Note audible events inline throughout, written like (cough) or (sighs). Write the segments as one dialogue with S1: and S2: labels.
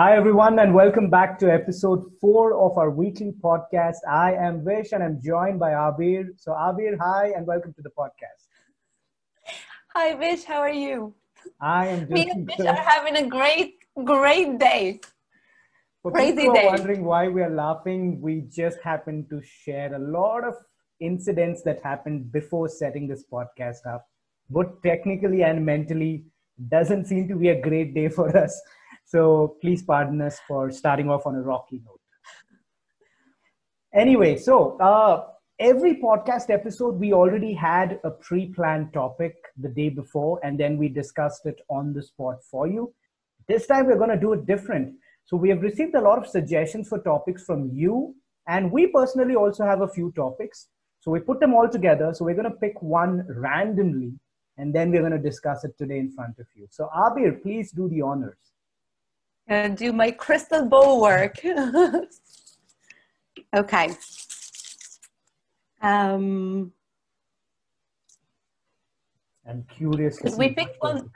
S1: Hi, everyone, and welcome back to episode four of our weekly podcast. I am Vish and I'm joined by Abir. So, Abir, hi, and welcome to the podcast.
S2: Hi, Vish, how are you?
S1: I am
S2: Me and Vish are having a great, great day.
S1: For
S2: Crazy
S1: people
S2: day.
S1: Who are wondering why we are laughing, we just happened to share a lot of incidents that happened before setting this podcast up. Both technically and mentally, doesn't seem to be a great day for us. So please pardon us for starting off on a rocky note. Anyway, so uh, every podcast episode, we already had a pre planned topic the day before, and then we discussed it on the spot for you. This time, we're going to do it different. So, we have received a lot of suggestions for topics from you, and we personally also have a few topics. So, we put them all together. So, we're going to pick one randomly, and then we're going to discuss it today in front of you. So, Abir, please do the honors.
S2: And do my crystal ball work. (laughs) okay. Um,
S1: I'm curious.
S2: We picked one-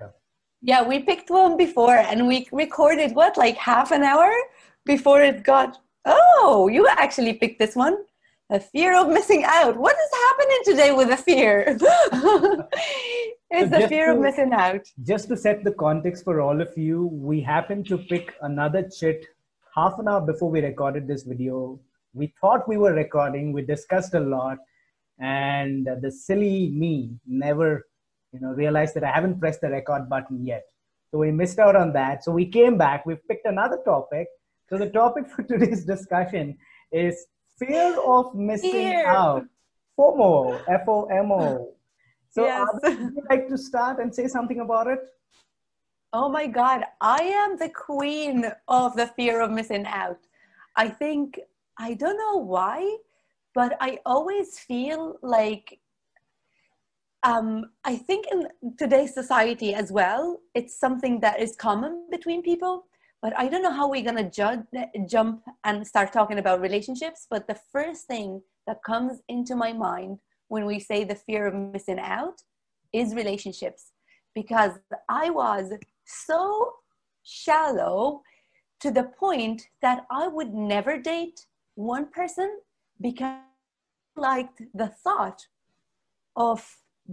S2: yeah, we picked one before and we recorded what, like half an hour before it got. Oh, you actually picked this one. A fear of missing out. What is happening today with the fear? (laughs) it's the fear of missing out.
S1: Just to set the context for all of you, we happened to pick another chit half an hour before we recorded this video. We thought we were recording, we discussed a lot, and the silly me never you know, realized that I haven't pressed the record button yet. So we missed out on that. So we came back, we picked another topic. So the topic (laughs) for today's discussion is fear of missing
S2: Fear.
S1: out. FOMO, F O M O. So,
S2: Yes.
S1: Abhi, would you like to start and say something about it?
S2: Oh my God, I am the queen of the fear of missing out. I think, I don't know why, but I always feel like, um, I think in today's society as well, it's something that is common between people. But I don't know how we're gonna judge, jump and start talking about relationships. But the first thing that comes into my mind when we say the fear of missing out is relationships because I was so shallow to the point that I would never date one person because I liked the thought of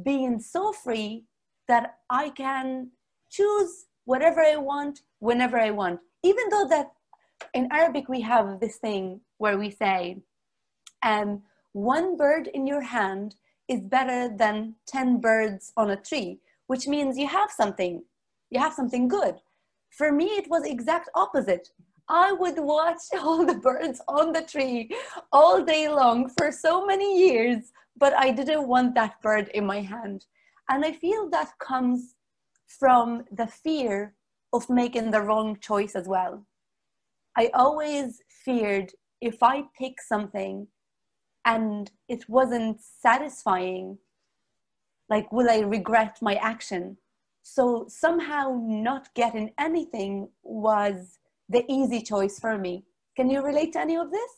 S2: being so free that I can choose whatever I want whenever I want. Even though that in Arabic we have this thing where we say, um, one bird in your hand is better than 10 birds on a tree, which means you have something, you have something good. For me, it was exact opposite. I would watch (laughs) all the birds on the tree all day long for so many years, but I didn't want that bird in my hand. And I feel that comes from the fear of making the wrong choice as well. I always feared if I pick something and it wasn't satisfying, like, will I regret my action? So somehow not getting anything was the easy choice for me. Can you relate to any of this?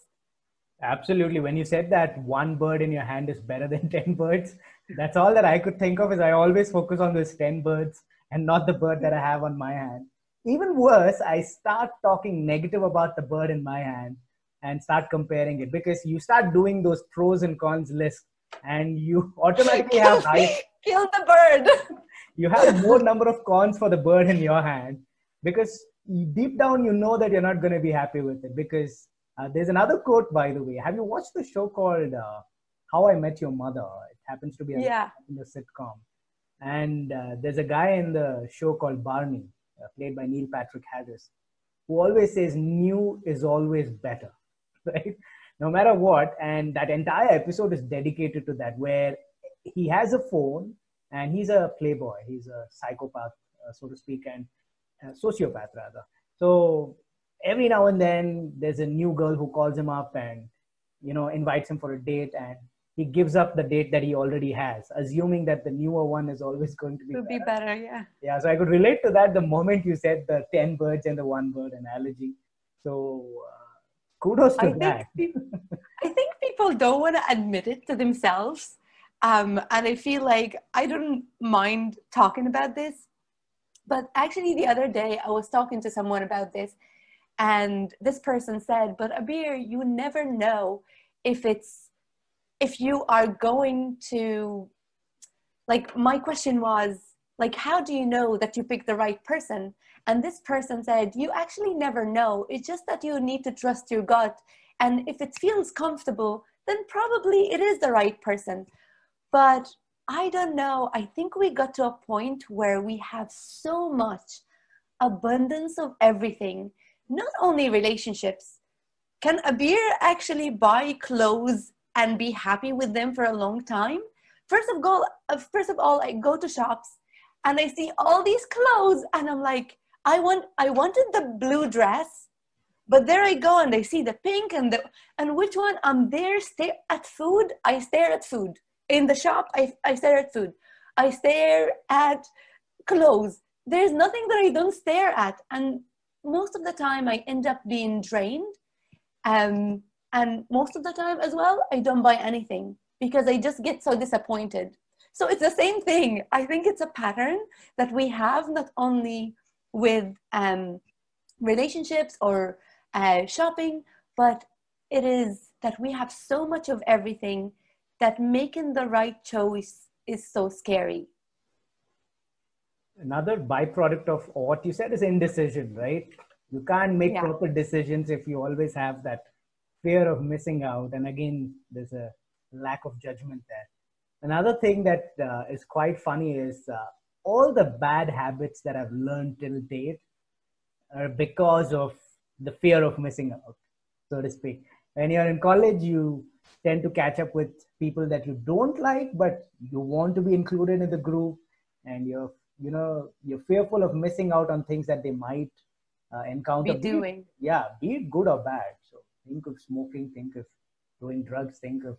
S1: Absolutely. When you said that one bird in your hand is better than (laughs) 10 birds, that's all that I could think of is I always focus on those 10 birds and not the bird that I have on my hand. Even worse, I start talking negative about the bird in my hand and start comparing it. Because you start doing those pros and cons list and you (laughs) automatically have high,
S2: Kill the bird. (laughs)
S1: you have more number of cons for the bird in your hand because deep down you know that you're not going to be happy with it. Because uh, there's another quote by the way. Have you watched the show called uh, how i met your mother? It happens to be a,
S2: Yeah.
S1: in the sitcom. And uh, there's a guy in the show called barney uh, played by neil patrick harris who always says new is always better (laughs) right no matter what and that entire episode is dedicated to that where he has a phone and he's a playboy he's a psychopath uh, so to speak and sociopath rather so every now and then there's a new girl who calls him up and you know invites him for a date and he gives up the date that he already has assuming that the newer one is always (laughs) going to be
S2: Would be
S1: better.
S2: better, yeah.
S1: yeah so i could relate to that the moment you said the 10 birds and the one bird analogy so uh, kudos to
S2: I
S1: that
S2: think, peop- (laughs) I think people don't want to admit it to themselves. Um, and I feel like I don't mind talking about this. But actually, the other day, I was talking to someone about this, and this person said but abir you never know if it's if you are going to like my question was like how do you know that you picked the right person and this person said you actually never know. It's just that you need to trust your gut. And if it feels comfortable then probably it is the right person. But i don't know. I think we got to a point where we have so much abundance of everything not only relationships. Can abir actually buy clothes and be happy with them for a long time? First of all first of all i go to shops and i see all these clothes and i'm like i want i wanted the blue dress but there i go and i see the pink and the and which one? I'm there stare at food. I stare at food. In the shop i, I stare at food. I stare at clothes. There's nothing that i don't stare at. And most of the time i end up being drained. Um, and most of the time as well i don't buy anything because I just get so disappointed. So it's the same thing. I think it's a pattern that we have not only with um, relationships or uh, shopping, but it is that we have so much of everything that making the right choice is so scary.
S1: Another byproduct of what you said is indecision, right? You can't make yeah. proper decisions if you always have that fear of missing out. And again, there's a lack of judgment there. Another thing that uh, is quite funny is uh, all the bad habits that I've learned till date are because of the fear of missing out, so to speak. When you're in college, you tend to catch up with people that you don't like, but you want to be included in the group, and you're you know you're fearful of missing out on things that they might uh, encounter.
S2: Be doing.
S1: Be yeah, be it good or bad. So think of smoking, think of doing drugs, think of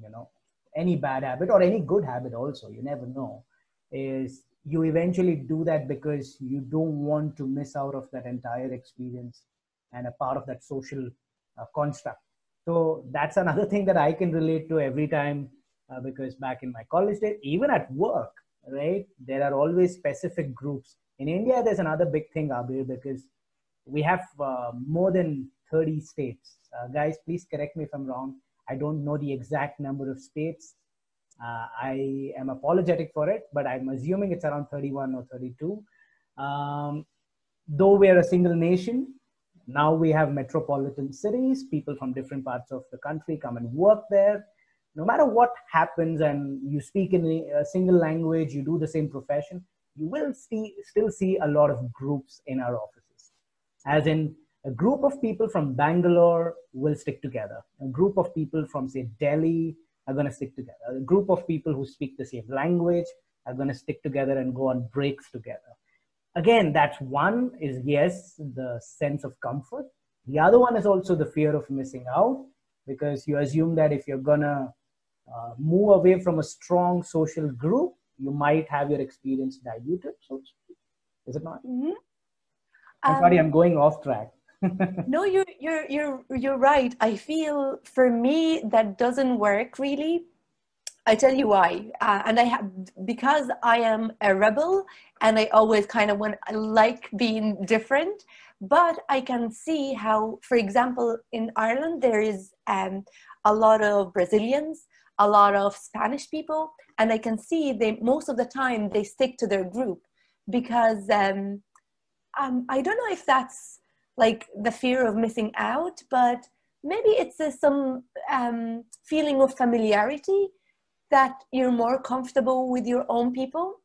S1: you know any bad habit or any good habit also you never know is you eventually do that because you don't want to miss out of that entire experience and a part of that social uh, construct. So that's another thing that i can relate to every time uh, because back in my college days even at work right there are always specific groups. In india there's another big thing Abir, because we have uh, more than 30 states. Uh, guys please correct me if i'm wrong. I don't know the exact number of states. Uh, I am apologetic for it, but I'm assuming it's around 31 or 32. Um, though we are a single nation, now we have metropolitan cities. People from different parts of the country come and work there. No matter what happens, and you speak in a single language, you do the same profession, you will see, still see a lot of groups in our offices. As in, a group of people from Bangalore will stick together. A group of people from, say, Delhi are going to stick together. A group of people who speak the same language are going to stick together and go on breaks together. Again, that's one is yes, the sense of comfort. The other one is also the fear of missing out because you assume that if you're going to uh, move away from a strong social group, you might have your experience diluted. So, is it not? Mm-hmm. I'm um, sorry, I'm going off track
S2: no, you're you're you're you're right. I feel for me that doesn't work really. I tell you why, uh, and I have because I am a rebel, and I always kind of want like being different. But I can see how, for example, in Ireland there is um, a lot of Brazilians, a lot of Spanish people, and I can see they most of the time they stick to their group because um, um, I don't know if that's like the fear of missing out, but maybe it's a, some um, feeling of familiarity that you're more comfortable with your own people.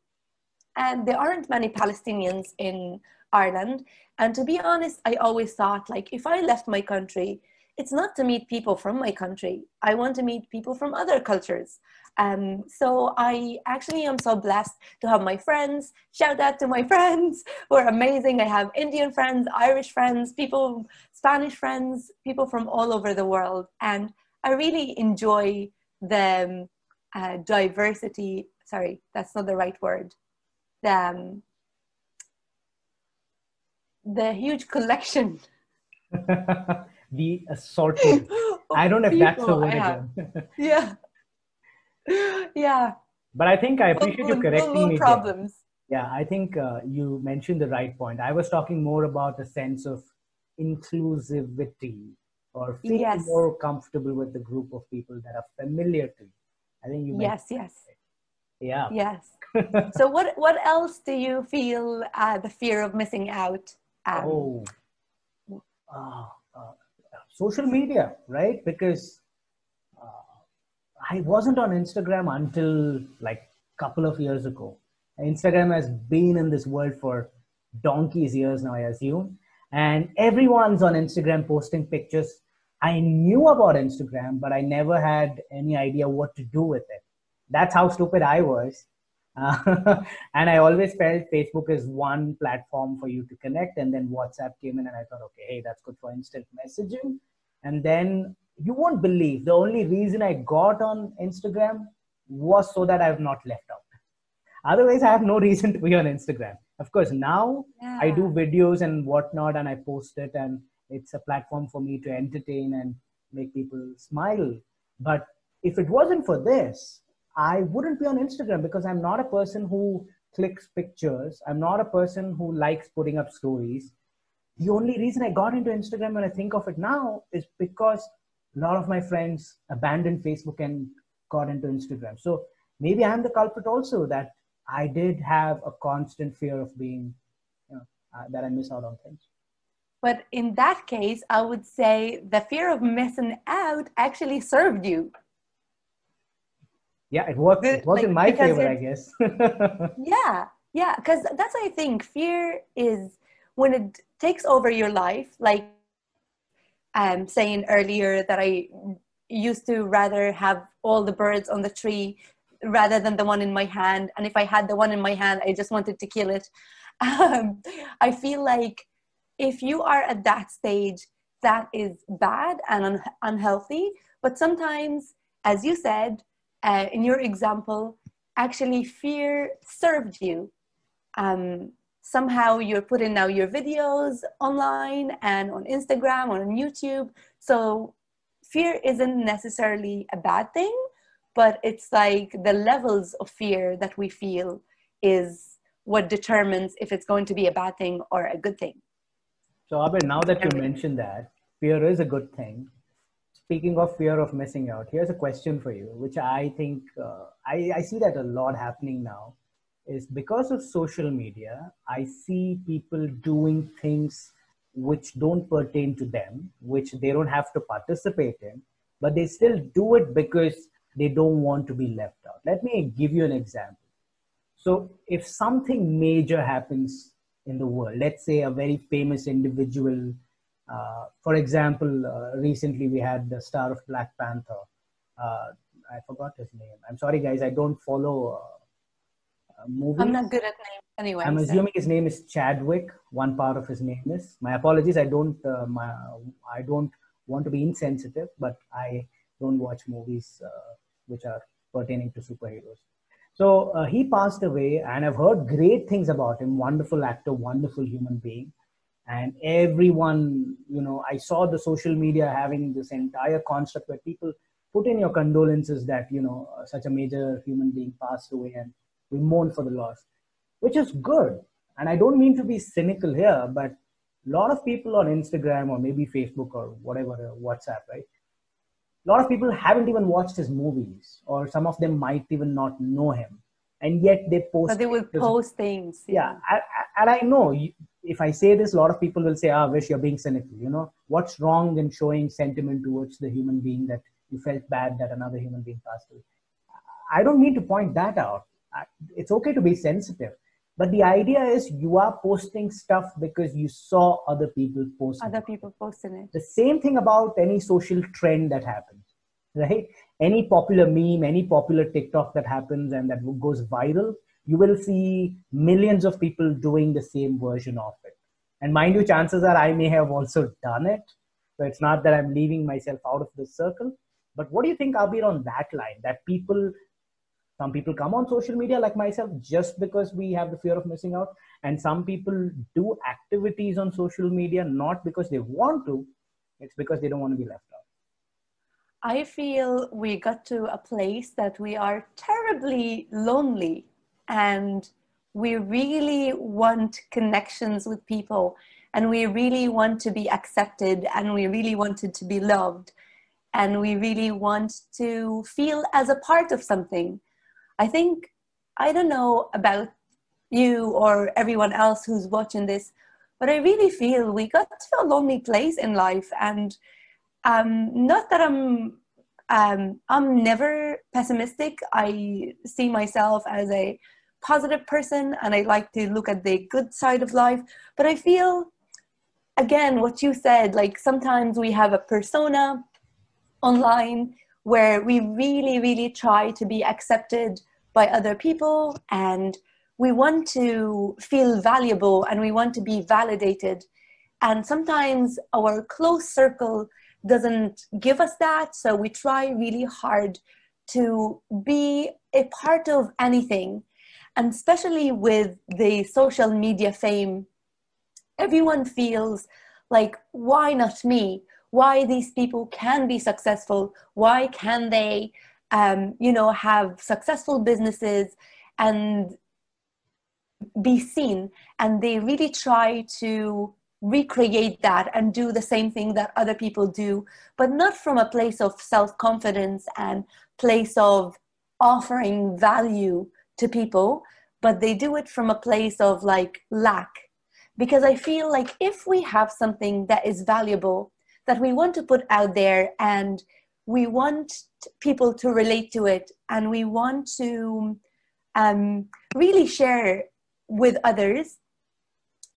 S2: And there aren't many Palestinians in Ireland. And to be honest, I always thought like if I left my country, it's not to meet people from my country. I want to meet people from other cultures. Um, so I actually am so blessed to have my friends. Shout out to my (laughs) friends who are amazing. I have Indian friends, Irish friends, people, Spanish friends, people from all over the world. And I really enjoy the um, uh, diversity. Sorry, that's not the right word. The, um, the huge collection. (laughs)
S1: the assortment. (laughs) I don't know if that's the word again. (laughs)
S2: yeah. Yeah.
S1: But I think I appreciate you correcting no me. Problems. There. Yeah, I think uh, you mentioned the right point. I was talking more about a sense of inclusivity or feeling
S2: Yes.
S1: more comfortable with the group of people that are familiar to you. I think you
S2: Yes, yes.
S1: Yeah.
S2: yes. (laughs) so what what else do you feel uh, the fear of missing out? Um,
S1: oh, uh, social media, right? Because uh, I wasn't on Instagram until like a couple of years ago. Instagram has been in this world for donkey's years now, I assume. And everyone's on Instagram posting pictures. I knew about Instagram, but I never had any idea what to do with it. That's how stupid I was. (laughs) And I always felt Facebook is one platform for you to connect. And then WhatsApp came in, and I thought, okay, hey, that's good for instant messaging. And then you won't believe the only reason I got on Instagram was so that I've not left out. Otherwise, I have no reason to be on Instagram. Of course, now I do videos and whatnot, and I post it, and it's a platform for me to entertain and make people smile. But if it wasn't for this, I wouldn't be on Instagram because I'm not a person who clicks pictures. I'm not a person who likes putting up stories. The only reason I got into Instagram when I think of it now is because a lot of my friends abandoned Facebook and got into Instagram. So maybe I'm the culprit also that I did have a constant fear of being, you know, uh, that I miss out on things.
S2: But in that case, I would say the fear of missing out actually served you.
S1: Yeah, it worked. It was
S2: like,
S1: in my favor, I guess. (laughs)
S2: Yeah, yeah, because that's I think. Fear is when it takes over your life, like um, saying earlier that I used to rather have all the birds on the tree rather than the one in my hand. And if I had the one in my hand, I just wanted to kill it. (laughs) Um, I feel like if you are at that stage, that is bad and un- unhealthy. But sometimes, as you said uh, in your example, actually fear served you. Um, somehow you're putting now your videos online and on Instagram or on YouTube. So fear isn't necessarily a bad thing, but it's like the levels of fear that we feel is what determines if it's going to be a bad thing or a good thing.
S1: So, Abir, now that you mentioned that, fear is a good thing. Speaking of fear of missing out, here's a question for you, which I think uh, I, I see that a lot happening now. Is because of social media, I see people doing things which don't pertain to them, which they don't have to participate in, but they still do it because they don't want to be left out. Let me give you an example. So, if something major happens in the world, let's say a very famous individual, uh, for example, uh, recently we had the star of Black Panther. Uh, I forgot his name. I'm sorry, guys, I don't follow uh, movies.
S2: I'm not good at names anyway.
S1: I'm
S2: so-
S1: assuming his name is Chadwick. One part of his name is. My apologies. I don't. Uh, my, I don't want to be insensitive, but I don't watch movies uh, which are pertaining to superheroes. So uh, he passed away, and I've heard great things about him. Wonderful actor, wonderful human being, and everyone, you know, I saw the social media having this entire construct where people put in your condolences that you know uh, such a major human being passed away, and we mourn for the loss which is good. And I don't mean to be cynical here, but a lot of people on Instagram or maybe Facebook or whatever, uh, WhatsApp, right? A lot of people haven't even watched his movies, or some of them might even not know him. And yet they post.
S2: but they
S1: pictures-
S2: post things.
S1: yeah I- I- and i know if i say this a lot of people will say ah Vish you're being cynical you know what's wrong in showing sentiment towards the human being that you felt bad that another human being passed away i don't mean to point that out it's okay to be sensitive but the idea is you are posting stuff because you saw other people post
S2: Other people posting it.
S1: the same thing about any social trend that happens right? Any popular meme any popular tiktok that happens and that goes viral you will see millions of people doing the same version of it. And mind you chances are i may have also done it. So it's not that i'm leaving myself out of the circle. But what do you think abir on that line? That people some people come on social media like myself just because we have the fear of missing out and some people do activities on social media not because they want to it's because they don't want to be left out
S2: I feel we got to a place that we are terribly lonely and we really want connections with people. and we really want to be accepted and we really wanted to be loved and we really want to feel as a part of something i think i don't know about you or everyone else who's watching this but i really feel we got to a lonely place in life and um, not that i'm um, i'm never pessimistic. I see myself as a positive person and i like to look at the good side of life but i feel again what you said like sometimes we have a persona online where we really really try to be accepted by other people and we want to feel valuable and we want to be validated. And sometimes our close circle doesn't give us that so we try really hard to be a part of anything. And especially with the social media fame everyone feels like why not me? Why these people can be successful? Why can they um, you know have successful businesses and be seen. And they really try to recreate that and do the same thing that other people do but not from a place of self-confidence and place of offering value to people but they do it from a place of like lack. Because i feel like if we have something that is valuable that we want to put out there and we want people to relate to it and we want to um, really share with others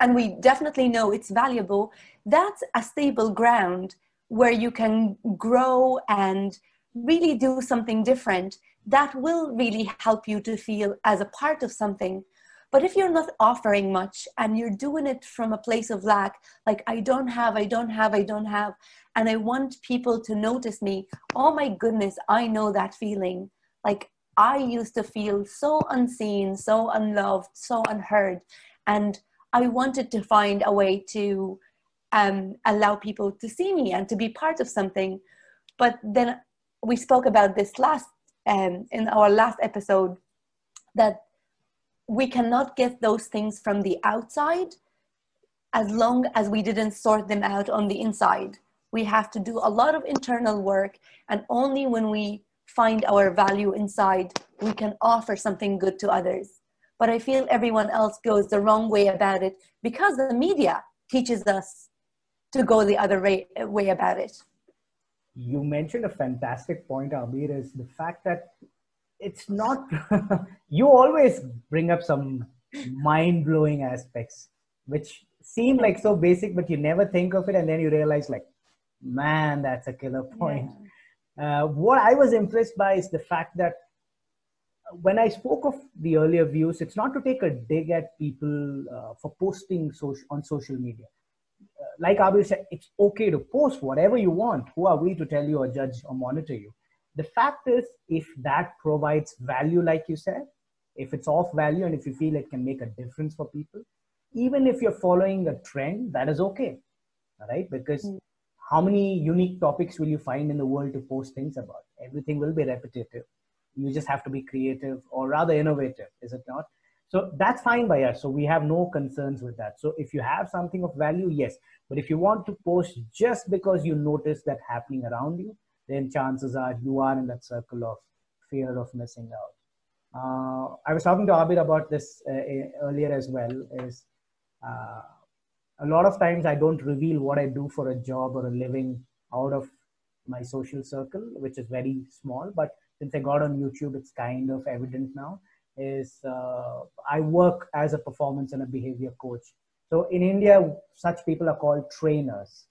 S2: and we definitely know it's valuable that's a stable ground where you can grow and really do something different that will really help you to feel as a part of something but if you're not offering much and you're doing it from a place of lack, like I don't have, I don't have, I don't have, and I want people to notice me, oh my goodness, I know that feeling. Like I used to feel so unseen, so unloved, so unheard. And I wanted to find a way to um, allow people to see me and to be part of something. But then we spoke about this last um, in our last episode that we cannot get those things from the outside as long as we didn't sort them out on the inside. We have to do a lot of internal work, and only when we find our value inside, we can offer something good to others. But I feel everyone else goes the wrong way about it because the media teaches us to go the other way, way about it.
S1: You mentioned a fantastic point, Abir, is the fact that it's not (laughs) you always bring up some mind-blowing aspects which seem like so basic but you never think of it and then you realize like man that's a killer point yeah. uh, what i was impressed by is the fact that when i spoke of the earlier views it's not to take a dig at people uh, for posting social, on social media uh, like Abir said, it's okay to post whatever you want. Who are we to tell you or judge or monitor you? The fact is, if that provides value, like you said, if it's off value and if you feel it can make a difference for people, even if you're following a trend, that is okay. All right. Because mm. how many unique topics will you find in the world to post things about? Everything will be repetitive. You just have to be creative or rather innovative, is it not? So that's fine by us. So we have no concerns with that. So if you have something of value, yes. But if you want to post just because you notice that happening around you, then chances are you are in that circle of fear of missing out. Uh, I was talking to Abir about this uh, earlier as well. Is uh, a lot of times I don't reveal what I do for a job or a living out of my social circle, which is very small. But since I got on YouTube, it's kind of evident now. Is uh, I work as a performance and a behavior coach. So in India, such people are called trainers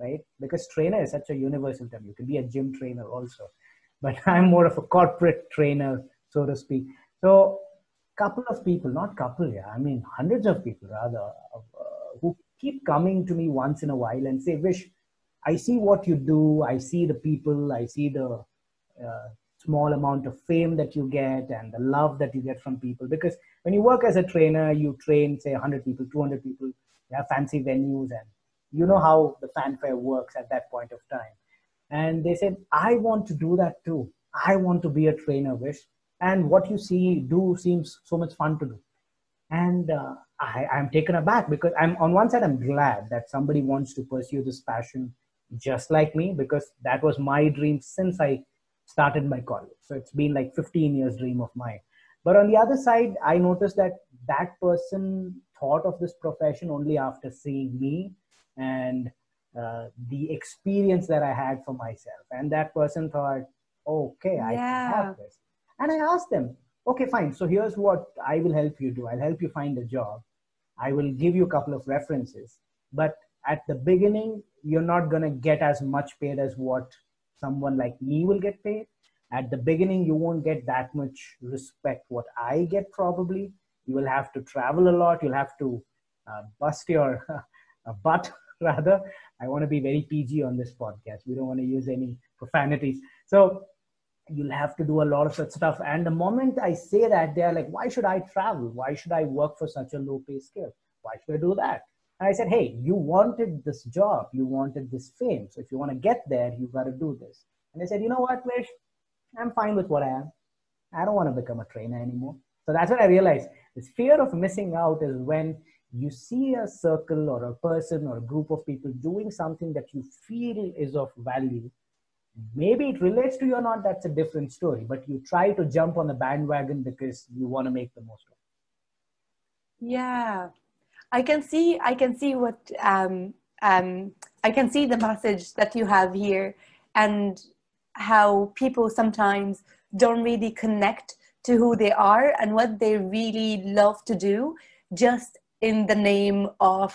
S1: right? Because trainer is such a universal term. You can be a gym trainer also, but (laughs) I'm more of a corporate trainer, so to speak. So, couple of people, not couple, yeah, I mean hundreds of people rather, uh, who keep coming to me once in a while and say, "Vish, I see what you do. I see the people. I see the uh, small amount of fame that you get and the love that you get from people. Because when you work as a trainer, you train say 100 people, 200 people. You have fancy venues and you know how the fanfare works at that point of time. And they said i want to do that too. I want to be a trainer Vish. And what you see do seems so much fun to do. And uh, I, I'm taken aback because I'm on one side, I'm glad that somebody wants to pursue this passion just like me because that was my dream since I started my college. So it's been like 15 years dream of mine. But on the other side, I noticed that that person thought of this profession only after seeing me and uh, the experience that I had for myself. And that person thought, okay, I
S2: Yeah.
S1: can have this. And I asked them, okay, fine. So here's what I will help you do. I'll help you find a job. I will give you a couple of references. But at the beginning, you're not going to get as much paid as what someone like me will get paid. At the beginning, you won't get that much respect what I get probably. You will have to travel a lot. You'll have to uh, bust your (laughs) uh, butt, (laughs) rather. I want to be very PG on this podcast. We don't want to use any profanities. So you'll have to do a lot of such stuff. And the moment I say that, they're like, why should I travel? Why should I work for such a low pay scale? Why should I do that? And I said, hey, you wanted this job, you wanted this fame. So if you want to get there, you've got to do this. And they said, you know what, Vish? I'm fine with what I am. I don't want to become a trainer anymore. So that's when I realized this fear of missing out is when you see a circle or a person or a group of people doing something that you feel is of value maybe it relates to you or not that's a different story but you try to jump on the bandwagon because you want to make the most of it
S2: Yeah, I can see. I can see what. Um, um, I can see the message that you have here, and how people sometimes don't really connect to who they are and what they really love to do, just in the name of,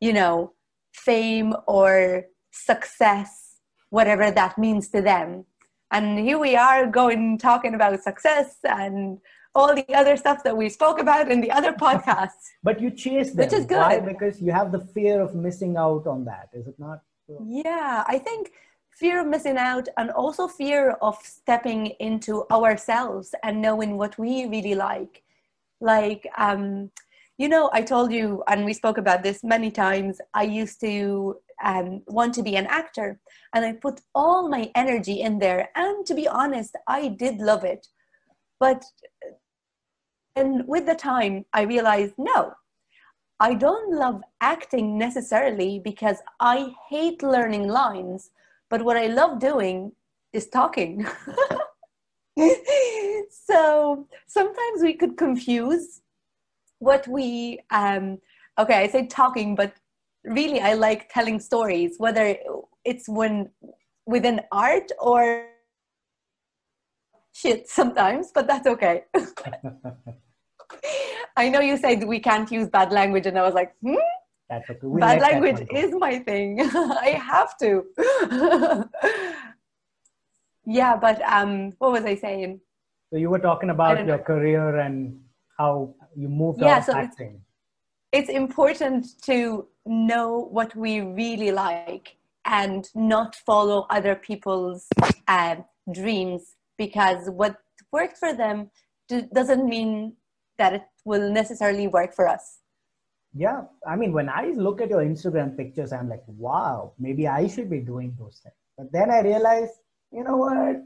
S2: you know, fame or success, whatever that means to them. And here we are going talking about success and all the other stuff that we spoke about in the other (laughs) podcasts.
S1: but you chase them
S2: Which is
S1: why
S2: good.
S1: because you have the fear of missing out on that is it not So-
S2: Yeah, I think fear of missing out and also fear of stepping into ourselves and knowing what we really like. Like, um, you know, I told you, and we spoke about this many times, I used to um, want to be an actor and I put all my energy in there. And to be honest, I did love it. But and with the time, I realized no, I don't love acting necessarily because I hate learning lines, but what I love doing is talking. (laughs) so sometimes we could confuse what we, um, okay, I say talking, but really I like telling stories, whether it's when within art or shit sometimes, but that's okay. (laughs) I know you said we can't use bad language, and I was like, hmm?
S1: that's okay
S2: bad language is my thing. (laughs) I have to. (laughs) yeah, but um, what was I saying?
S1: so you were talking about your
S2: know.
S1: career and how you moved
S2: Yeah,
S1: on
S2: so it's-
S1: acting
S2: It's important to know what we really like and not follow other people's uh, dreams because what worked for them d- doesn't mean that it will necessarily work for us.
S1: yeah i mean when i look at your instagram pictures i'm like wow maybe i should be doing those things. But then i realize you know what?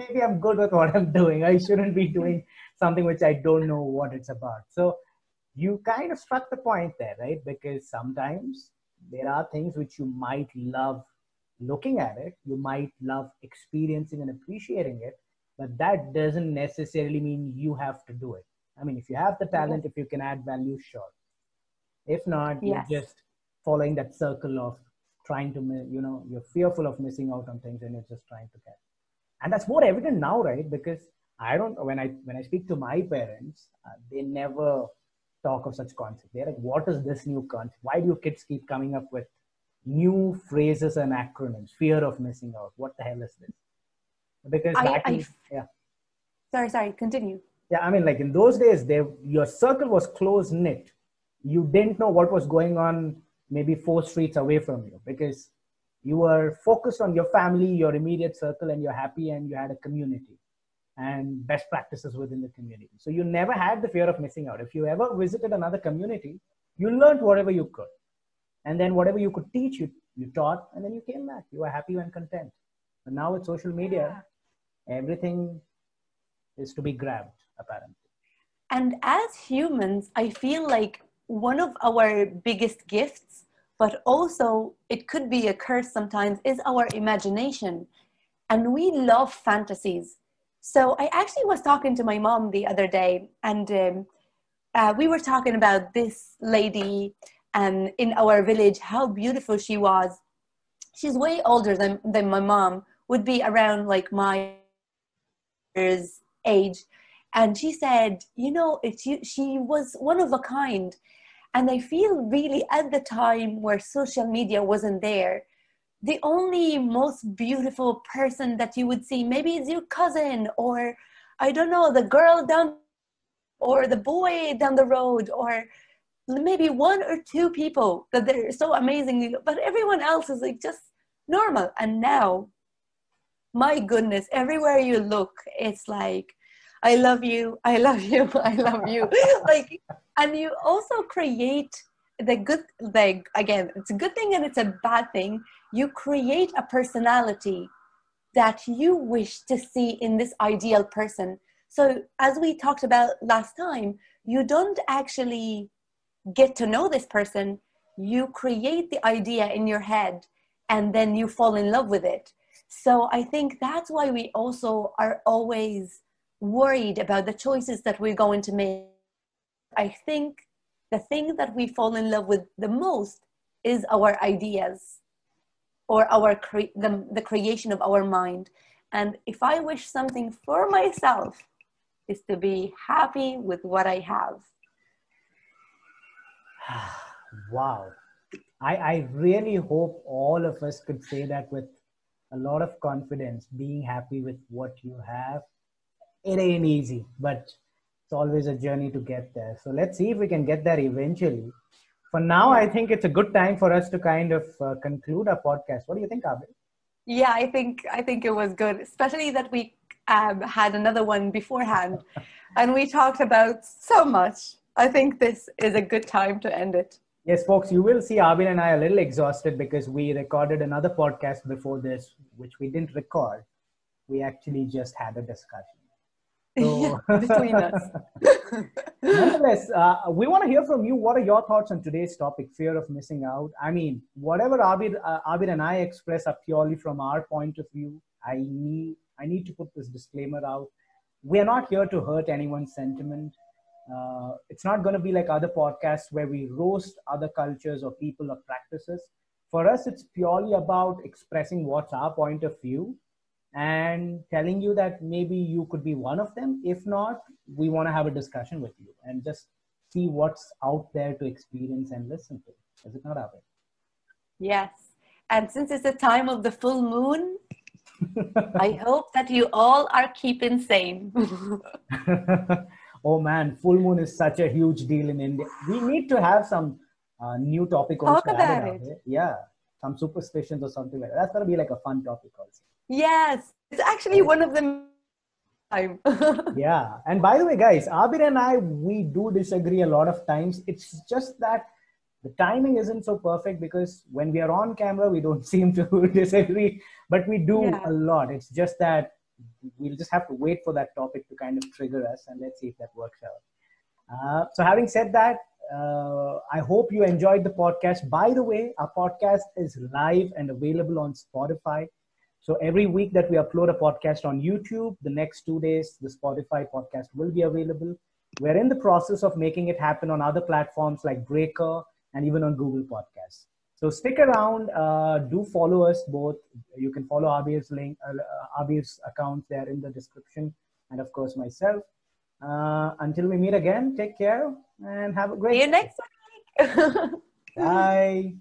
S1: Maybe i'm good with what i'm (laughs) doing. I shouldn't be doing something which i don't know what it's about. So you kind of struck the point there right? Because sometimes there are things which you might love looking at it you might love experiencing and appreciating it but that doesn't necessarily mean you have to do it. I mean if you have the talent if you can add value sure. If not
S2: Yes.
S1: you're just following that circle of trying to you know you're fearful of missing out on things and you're just trying to get. And that's more evident now right? Because i don't when i when i speak to my parents uh, they never talk of such concepts. They're like what is this new concept? Why do your kids keep coming up with new phrases and acronyms? Fear of missing out. What the hell is this? Because
S2: I- I
S1: yeah.
S2: Sorry, sorry, continue.
S1: yeah i mean like in those days there your circle was close knit. You didn't know what was going on maybe four streets away from you because you were focused on your family your immediate circle and you're happy and you had a community and best practices within the community. So you never had the fear of missing out. If you ever visited another community you learned whatever you could. And then whatever you could teach you you taught and then you came back. You were happy and content. But now with social media everything is to be grabbed apparently.
S2: And as humans, I feel like one of our biggest gifts, but also it could be a curse sometimes, is our imagination. And we love fantasies. So I actually was talking to my mom the other day, and um, uh, we were talking about this lady um, in our village, how beautiful she was. She's way older than, than my mom, would be around like my age and she said you know she was one of a kind and i feel really at the time where social media wasn't there the only most beautiful person that you would see maybe it's your cousin or i don't know the girl down or the boy down the road or maybe one or two people that they're so amazing but everyone else is like just normal and now my goodness everywhere you look it's like I love you, I love you, (laughs) I love you. (laughs) like, and you also create the good, like, again, it's a good thing and it's a bad thing. You create a personality that you wish to see in this ideal person. So, as we talked about last time, you don't actually get to know this person, you create the idea in your head and then you fall in love with it. So, I think that's why we also are always worried about the choices that we're going to make. I think the thing that we fall in love with the most is our ideas or our cre- the, the creation of our mind. And if I wish something for myself, is to be happy with what I have. (sighs)
S1: wow. I, I really hope all of us could say that with a lot of confidence, being happy with what you have it ain't easy, but it's always a journey to get there. So let's see if we can get there eventually. For now, I think it's a good time for us to kind of uh, conclude our podcast. What do you think, Abhi?
S2: Yeah, I think I think it was good, especially that we um, had another one beforehand, (laughs) and we talked about so much. I think this is a good time to end it.
S1: Yes, folks, you will see Abir and I a little exhausted because we recorded another podcast before this, which we didn't record. We actually just had a discussion.
S2: So, (laughs) between us. (laughs)
S1: nonetheless, uh, we want to hear from you. What are your thoughts on today's topic, fear of missing out? I mean, whatever Abir, uh, Abir and I express are purely from our point of view. I need, I need to put this disclaimer out. We are not here to hurt anyone's sentiment. Uh, it's not going to be like other podcasts where we roast other cultures or people or practices. For us, it's purely about expressing what's our point of view and telling you that maybe you could be one of them. If not, we want to have a discussion with you and just see what's out there to experience and listen to. Is it not, Abhay?
S2: Yes. And since it's the time of the full moon, (laughs) I hope that you all are keeping sane. (laughs)
S1: oh man, full moon is such a huge deal in India. We need to have some uh, new topic
S2: Talk about it.
S1: Yeah, some superstitions or something like that. That's gonna be like a fun topic also.
S2: Yes, it's actually one of them. (laughs)
S1: yeah, and by the way, guys, Abir and I we do disagree a lot of times. It's just that the timing isn't so perfect because when we are on camera, we don't (laughs) seem to (laughs) disagree, but we do yeah. a lot. It's just that we'll just have to wait for that topic to kind of trigger us, and let's see if that works out. Uh, so, having said that, uh, I hope you enjoyed the podcast. By the way, our podcast is live and available on Spotify. So every week that we upload a podcast on YouTube, the next two days, the Spotify podcast will be available. We're in the process of making it happen on other platforms like Breaker and even on Google Podcasts. So stick around. Uh, do follow us both. You can follow Abir's link, uh, Abir's account there in the description, and of course myself. Uh, until we meet again, take care and have a great.
S2: See you next week. (laughs)
S1: Bye.